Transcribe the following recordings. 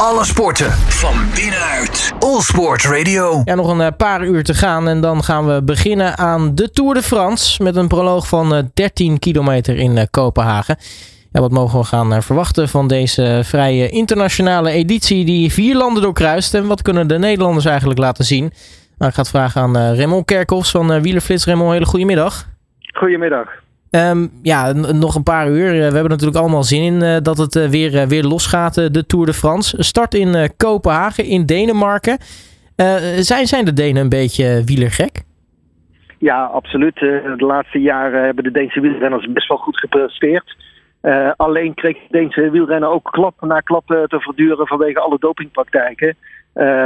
Alle sporten van binnenuit. All Sport Radio. Ja, nog een eh, paar uur te gaan en dan gaan we beginnen aan de Tour de France. Met een proloog van 13 eh, kilometer in eh, Kopenhagen. Ja, wat mogen we gaan verwachten van deze vrije internationale editie die vier landen doorkruist? En wat kunnen de Nederlanders eigenlijk laten zien? Nou, ik ga het vragen aan Raymond Kerkhoffs van Wielerflits. Raymond, hele goedemiddag. Goedemiddag. Um, ja, nog een paar uur. We hebben natuurlijk allemaal zin in uh, dat het uh, weer, uh, weer losgaat, de Tour de France. Start in Kopenhagen, in Denemarken. zijn, zijn de Denen een beetje wielergek? Ja, absoluut. de laatste jaren hebben de Deense wielrenners best wel goed gepresteerd. alleen kreeg de Deense wielrenner ook klap na klap te verduren vanwege alle dopingpraktijken.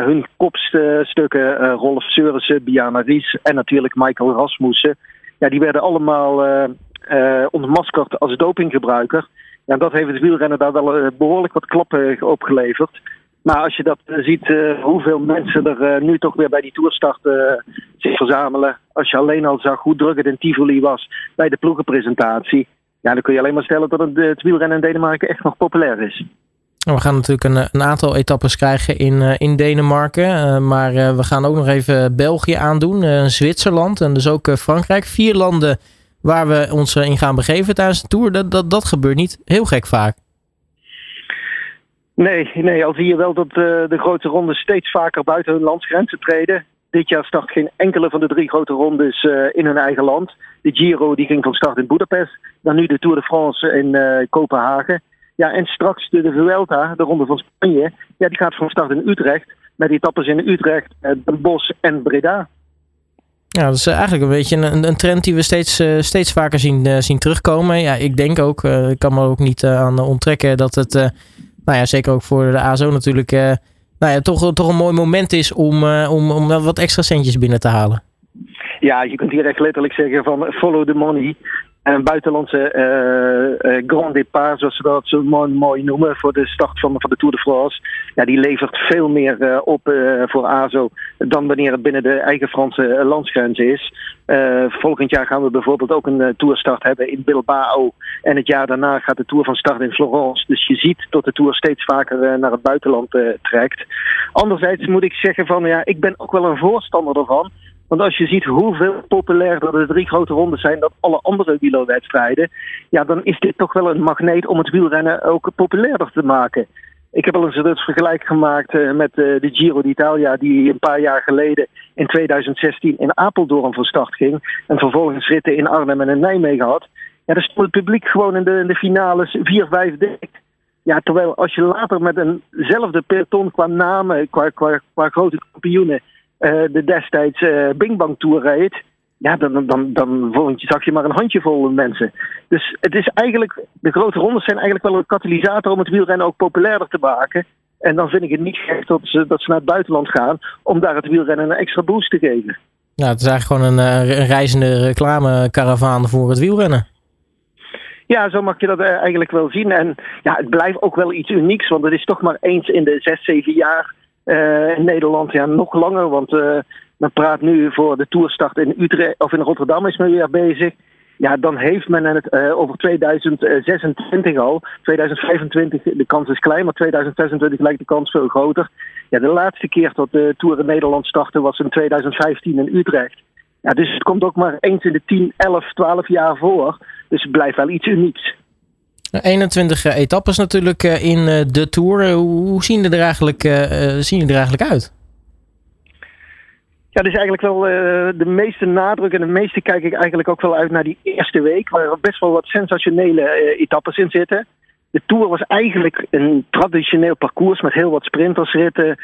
hun kopstukken, Rolf Seurissen, Biana Ries en natuurlijk Michael Rasmussen ja, die werden allemaal uh, ontmaskerd als dopinggebruiker. En dat heeft het wielrennen daar wel uh, behoorlijk wat klappen opgeleverd. Maar als je dat ziet, hoeveel mensen er nu toch weer bij die toerstart zich verzamelen. Als je alleen al zag hoe druk het in Tivoli was bij de ploegenpresentatie. Ja, dan kun je alleen maar stellen dat het, wielrennen in Denemarken echt nog populair is. We gaan natuurlijk een, een aantal etappes krijgen in, in Denemarken. maar we gaan ook nog even België aandoen, Zwitserland en dus ook Frankrijk. Vier landen waar we ons in gaan begeven tijdens de Tour. Dat, dat, dat gebeurt niet heel gek vaak. Nee, nee, al zie je wel dat uh, de grote rondes steeds vaker buiten hun landsgrenzen treden. Dit jaar start geen enkele van de drie grote rondes uh, in hun eigen land. De Giro die ging van start in Budapest. Dan nu de Tour de France in Kopenhagen. Ja, en straks de, de Vuelta, de ronde van Spanje. Ja, die gaat van start in Utrecht. Met etappes in Utrecht, Den Bosch en Breda. Ja, dat is eh, eigenlijk een beetje een, een trend die we steeds, eh, steeds vaker zien, uh, zien terugkomen. Ja, ik denk ook, ik kan me ook niet aan onttrekken dat het, nou ja, zeker ook voor de ASO natuurlijk, nou ja, toch, toch een mooi moment is om, om, om wat extra centjes binnen te halen. Ja, je kunt hier echt letterlijk zeggen van follow the money. En buitenlandse uh, Grand Départ, zoals ze dat zo mooi, noemen, voor de start van, de Tour de France. Ja, die levert veel meer uh, op voor ASO dan wanneer het binnen de eigen Franse landsgrenzen is. volgend jaar gaan we bijvoorbeeld ook een tourstart hebben in Bilbao. En het jaar daarna gaat de Tour van start in Florence. Dus je ziet dat de Tour steeds vaker naar het buitenland trekt. Anderzijds moet ik zeggen van ja, ik ben ook wel een voorstander ervan. Want als je ziet hoeveel populairder de drie grote rondes zijn dan alle andere wielerwedstrijden, ja, dan is dit toch wel een magneet om het wielrennen ook populairder te maken. Ik heb al eens het vergelijk gemaakt eh, met eh, de Giro d'Italia, die een paar jaar geleden in 2016 in Apeldoorn van start ging. En vervolgens ritten in Arnhem en in Nijmegen had. Ja, daar stond het publiek gewoon in de, de finales 4, 5 dik. Ja, terwijl als je later met eenzelfde peloton qua namen, qua, qua, qua grote kampioenen, de destijds uh, Bing Bang Tour reed, ja, dan, dan, dan volgend zag je maar een handjevol mensen. Dus het is eigenlijk, de grote rondes zijn eigenlijk wel een katalysator om het wielrennen ook populairder te maken. En dan vind ik het niet gek dat ze, dat ze naar het buitenland gaan om daar het wielrennen een extra boost te geven. Ja, het is eigenlijk gewoon een, uh, een reizende reclamekaravaan voor het wielrennen. Ja, zo mag je dat eigenlijk wel zien. En ja, het blijft ook wel iets unieks, want het is toch maar eens in de zes, zeven jaar in Nederland ja, nog langer, want uh, men praat nu voor de toerstart in Utrecht of in Rotterdam is men weer bezig. Ja, dan heeft men het uh, over 2026 al. 2025, de kans is klein, maar 2026 lijkt de kans veel groter. Ja, de laatste keer dat de Tour in Nederland startte was in 2015 in Utrecht. Ja, dus het komt ook maar eens in de 10, 11, 12 jaar voor. Dus het blijft wel iets unieks. 21 eh, etappes natuurlijk eh, in eh, de Tour. Hoe zien die er eigenlijk, zien er eigenlijk uit? Ja, is eigenlijk wel de meeste nadruk en de meeste kijk ik eigenlijk ook wel uit naar die eerste week, waar er best wel wat sensationele etappes in zitten. De Tour was eigenlijk een traditioneel parcours met heel wat sprintersritten.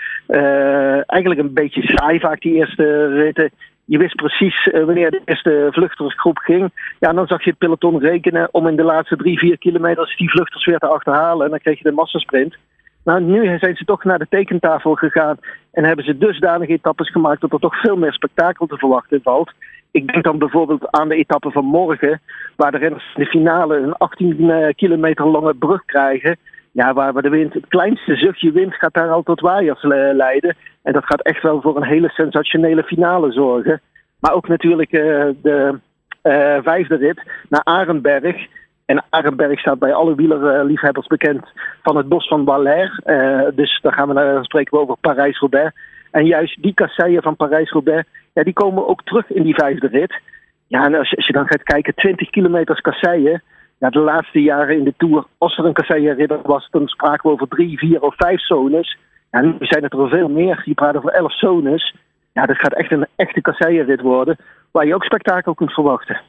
eigenlijk een beetje saai vaak die eerste ritten. Je wist precies uh, wanneer de eerste vluchtersgroep ging. Ja, dan zag je het peloton rekenen om in de laatste drie, vier kilometers die vluchters weer te achterhalen. En dan kreeg je de massasprint. Nou, nu zijn ze toch naar de tekentafel gegaan en hebben ze dusdanige etappes gemaakt dat er toch veel meer spektakel te verwachten valt. Ik denk dan bijvoorbeeld aan de etappe van morgen, waar de renners in de finale een 18 eh, kilometer lange brug krijgen. Ja, waar, waar de wind, het kleinste zuchtje wind gaat daar al tot waaiers leiden. En dat gaat echt wel voor een hele sensationele finale zorgen. Maar ook natuurlijk uh, de uh, vijfde rit naar Arenberg. En Arenberg staat bij alle wielerliefhebbers bekend van het bos van Valère. dus daar gaan we naar spreken over Parijs-Roubaix. En juist die kasseien van Parijs-Roubaix, ja, die komen ook terug in die vijfde rit. Ja, en als je, als je dan gaat kijken, 20 kilometer kasseien. Ja, de laatste jaren in de Tour, als er een kasseienridder was, dan spraken we over drie, vier of vijf zones. Ja, nu zijn het er veel meer. Je praat over elf zones. Ja, dat gaat echt een echte kasseienrit worden, waar je ook spektakel kunt verwachten.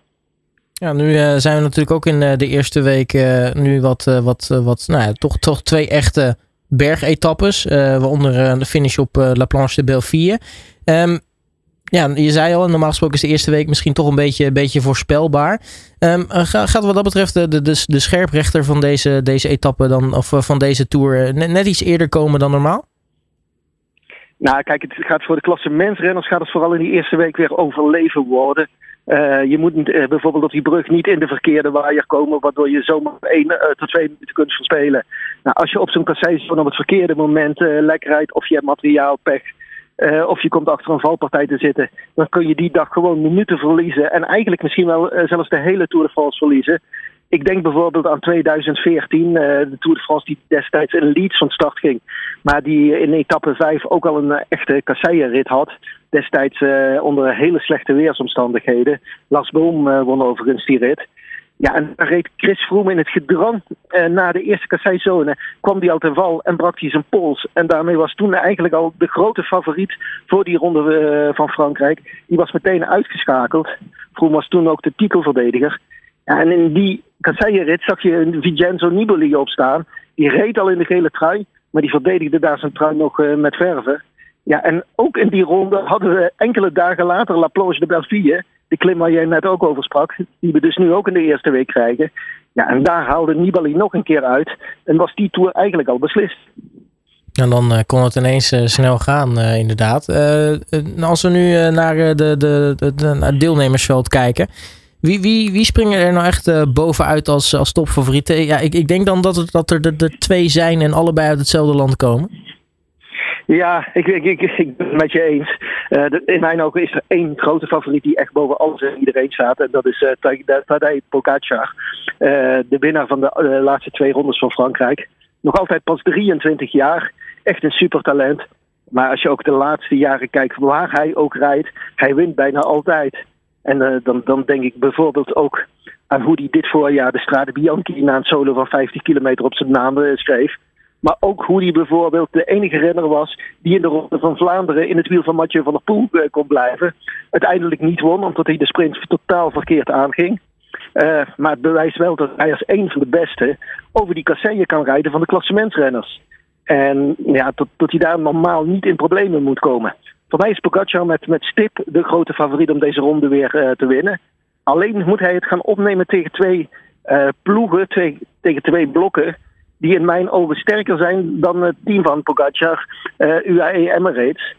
Ja, nu uh, zijn we natuurlijk ook in uh, de eerste week uh, nu wat, wat, wat nou ja, toch, toch twee echte bergetappes. waaronder de finish op La Planche de Belleville. Um, ja, je zei al, normaal gesproken is de eerste week misschien toch een beetje, een beetje voorspelbaar. Um, gaat wat dat betreft de, de, de scherprechter van deze, deze etappe dan, of van deze tour net, net iets eerder komen dan normaal? Nou, kijk, het gaat voor de klasse mensrenners gaat het vooral in die eerste week weer overleven worden. Uh, je moet bijvoorbeeld op die brug niet in de verkeerde waaier komen, waardoor je zomaar één uh, tot twee minuten kunt verspelen. Nou, als je op zo'n kassei op het verkeerde moment lekker rijdt, of je hebt materiaalpech, of je komt achter een valpartij te zitten, dan kun je die dag gewoon minuten verliezen. En eigenlijk misschien wel zelfs de hele Tour de France verliezen. Ik denk bijvoorbeeld aan 2014, de Tour de France die destijds in Leeds van start ging. Maar die in etappe 5 ook al een echte kasseienrit had. Destijds onder hele slechte weersomstandigheden. Lars Boom won overigens die rit. Ja, en daar reed Chris Froome in het gedrang uh, na de eerste kasseizone. Kwam die al ten val en brak hij zijn pols. En daarmee was toen eigenlijk al de grote favoriet voor die ronde van Frankrijk. Die was meteen uitgeschakeld. Froome was toen ook de titelverdediger. Ja, en in die kasseienrit zag je Vincenzo Nibali opstaan. Die reed al in de gele trui, maar die verdedigde daar zijn trui nog met verven. Ja, en ook in die ronde hadden we enkele dagen later La Planche de Belleville. De klim waar jij net ook over sprak. Die we dus nu ook in de eerste week krijgen. Ja, en daar haalde Nibali nog een keer uit. En was die Tour eigenlijk al beslist. En dan uh, kon het ineens uh, snel gaan, uh, inderdaad. als we nu naar de, de, de, naar deelnemersveld kijken. Wie, wie, wie springen er nou echt bovenuit als, als topfavorieten? Ja, ik, ik denk dan dat, het, dat er de, de twee zijn en allebei uit hetzelfde land komen. Ja, ik, ik, ik, ik ben het met je eens. Uh, in mijn ogen is er één grote favoriet die echt boven alles en iedereen staat. En dat is uh, Tadej Pogacar. Uh, de winnaar van de laatste twee rondes van Frankrijk. Nog altijd pas 23 jaar. Echt een supertalent. Maar als je ook de laatste jaren kijkt waar hij ook rijdt, hij wint bijna altijd. En dan, dan denk ik bijvoorbeeld ook aan hoe hij dit voorjaar de Strade Bianchi na een solo van 50 kilometer op zijn naam schreef. Maar ook hoe hij bijvoorbeeld de enige renner was die in de Ronde van Vlaanderen in het wiel van Mathieu van der Poel uh, kon blijven. Uiteindelijk niet won, omdat hij de sprint totaal verkeerd aanging. Uh, maar het bewijst wel dat hij als een van de beste over die kasseien kan rijden van de klassementsrenners. En ja, dat hij daar normaal niet in problemen moet komen. Voor mij is Pogacar met, met stip de grote favoriet om deze ronde weer uh, te winnen. Alleen moet hij het gaan opnemen tegen twee ploegen, twee, tegen twee blokken die in mijn ogen sterker zijn dan het team van Pogacar, uh, UAE Emirates.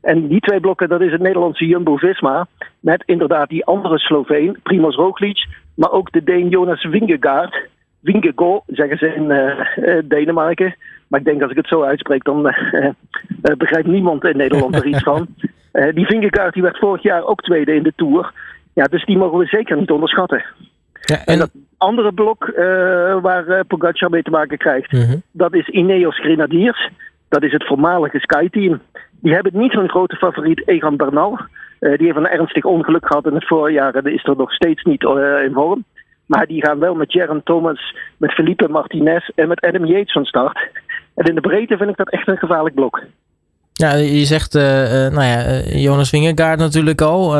En die twee blokken, dat is het Nederlandse Jumbo-Visma. Met inderdaad die andere Sloveen, Primoz Roglic. Maar ook de Deen Jonas Vingegaard. Vingegaard, zeggen ze in uh, Denemarken. Maar ik denk als ik het zo uitspreek, dan uh, begrijpt niemand in Nederland er iets van. die Vingegaard die werd vorig jaar ook tweede in de Tour. Ja, dus die mogen we zeker niet onderschatten. Ja, en... en dat andere blok uh, waar uh, Pogacar mee te maken krijgt, mm -hmm. dat is Ineos Grenadiers. Dat is het voormalige Sky-team. Die hebben niet zo'n grote favoriet Egan Bernal. Uh, die heeft een ernstig ongeluk gehad in het voorjaar en is er nog steeds niet in vorm. Maar die gaan wel met Jaron Thomas, met Felipe Martinez en met Adam Yates van start. En in de breedte vind ik dat echt een gevaarlijk blok. Ja, je zegt, uh, nou ja, eh, Jonas Wingegaard natuurlijk al.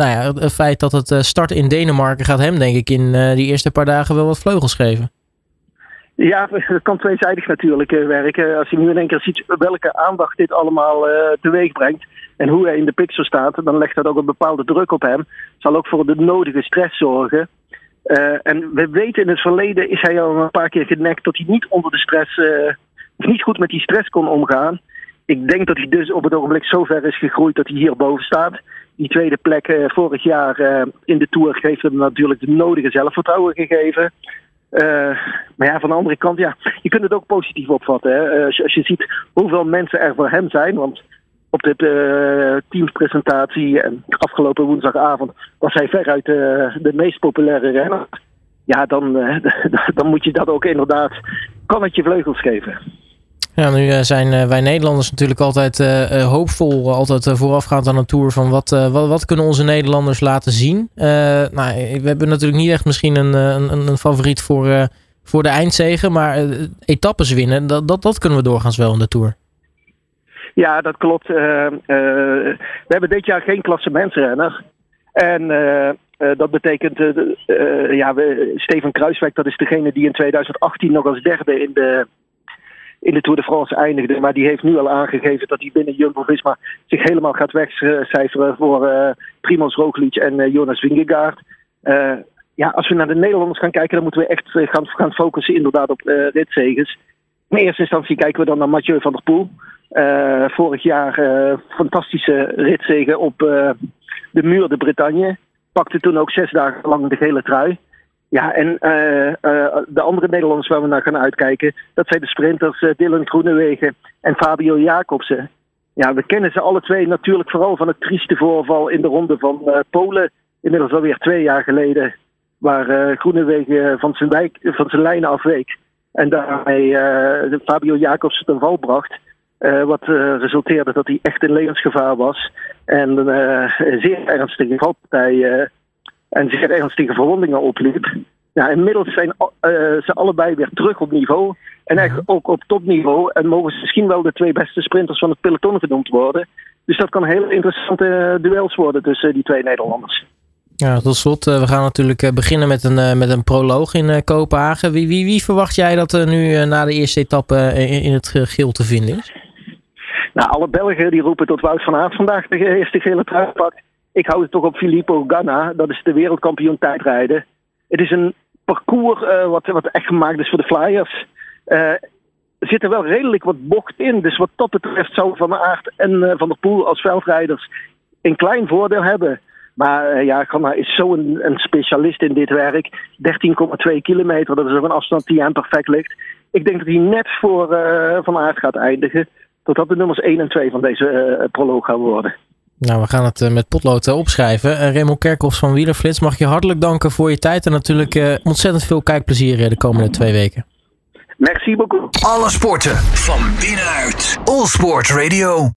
Nou ja, het feit dat het start in Denemarken gaat hem, denk ik, in die eerste paar dagen wel wat vleugels geven. Ja, het kan tweezijdig natuurlijk werken. Als je nu in één keer ziet welke aandacht dit allemaal teweeg brengt en hoe hij in de picture staat, dan legt dat ook een bepaalde druk op hem. Zal ook voor de nodige stress zorgen. en we weten in het verleden is hij al een paar keer genekt dat hij niet onder de stress, of niet goed met die stress kon omgaan ik denk dat hij dus op het ogenblik zo ver is gegroeid dat hij hierboven staat. Die tweede plek uh, vorig jaar uh, in de Tour heeft hem natuurlijk de nodige zelfvertrouwen gegeven. Uh, maar ja, van de andere kant, ja, je kunt het ook positief opvatten. Hè? Als je, als, je, ziet hoeveel mensen er voor hem zijn. Want op de teamspresentatie en afgelopen woensdagavond was hij veruit de meest populaire renner. ja, dan, dan moet je dat ook inderdaad, kan het je vleugels geven. Ja, nu zijn wij Nederlanders natuurlijk altijd hoopvol, altijd voorafgaand aan een tour van wat, wat, wat, kunnen onze Nederlanders laten zien. nou, we hebben natuurlijk niet echt misschien een, een, een favoriet voor, voor de eindzegen, maar etappes winnen, dat, dat, dat kunnen we doorgaans wel in de tour. Ja, dat klopt. we hebben dit jaar geen klassementsrenner. En dat betekent, ja, we, Steven Kruiswijk, dat is degene die in 2018 nog als derde in de, in de Tour de France eindigde. Maar die heeft nu al aangegeven dat hij binnen Jumbo-Visma zich helemaal gaat wegcijferen voor uh, Primoz Roglic en Jonas Vingegaard. ja, als we naar de Nederlanders gaan kijken, dan moeten we echt gaan, gaan focussen inderdaad op ritzegers. In eerste instantie kijken we dan naar Mathieu van der Poel. vorig jaar fantastische ritzegen op de muur de Bretagne pakte toen ook zes dagen lang de gele trui. Ja, en uh, uh, de andere Nederlanders waar we naar gaan uitkijken, dat zijn de sprinters uh, Dylan Groenewegen en Fabio Jacobsen. Ja, we kennen ze alle twee natuurlijk vooral van het trieste voorval in de ronde van Polen, inmiddels alweer twee jaar geleden, waar Groenewegen van zijn, wijk, van zijn lijn afweek en daarmee Fabio Jacobsen ten val bracht. Wat resulteerde dat hij echt in levensgevaar was. En uh, zeer ernstige valpartij en zeer ernstige verwondingen opliep. Ja, inmiddels zijn ze allebei weer terug op niveau. En eigenlijk ook op topniveau. En mogen ze misschien wel de twee beste sprinters van het peloton genoemd worden. Dus dat kan heel interessante duels worden tussen die twee Nederlanders. Ja, tot slot, we gaan natuurlijk beginnen met een, met een proloog in Kopenhagen. Wie, wie, wie verwacht jij dat er nu na de eerste etappe in, in het geel te vinden is? Nou, alle Belgen die roepen tot Wout van Aert vandaag de eerste gele trui pakt. Ik hou het toch op Filippo Ganna. Dat is de wereldkampioen tijdrijden. Het is een parcours uh, wat, wat echt gemaakt is voor de Flyers. Uh, er zit er wel redelijk wat bocht in. Dus wat dat betreft zou Van Aert en uh, Van der Poel als veldrijders een klein voordeel hebben. Maar ja, Ganna is zo'n een specialist in dit werk. 13,2 kilometer, dat is ook een afstand die hem perfect ligt. Ik denk dat hij net voor Van Aert gaat eindigen dat dat de nummers 1 en 2 van deze proloog gaan worden. Nou, we gaan het uh, met potlood uh, opschrijven. Uh, Raymond Kerkhoffs van Wielerflits, mag je hartelijk danken voor je tijd en natuurlijk ontzettend veel kijkplezier de komende twee weken. Merci beaucoup. Alle sporten van binnenuit. All Sport Radio.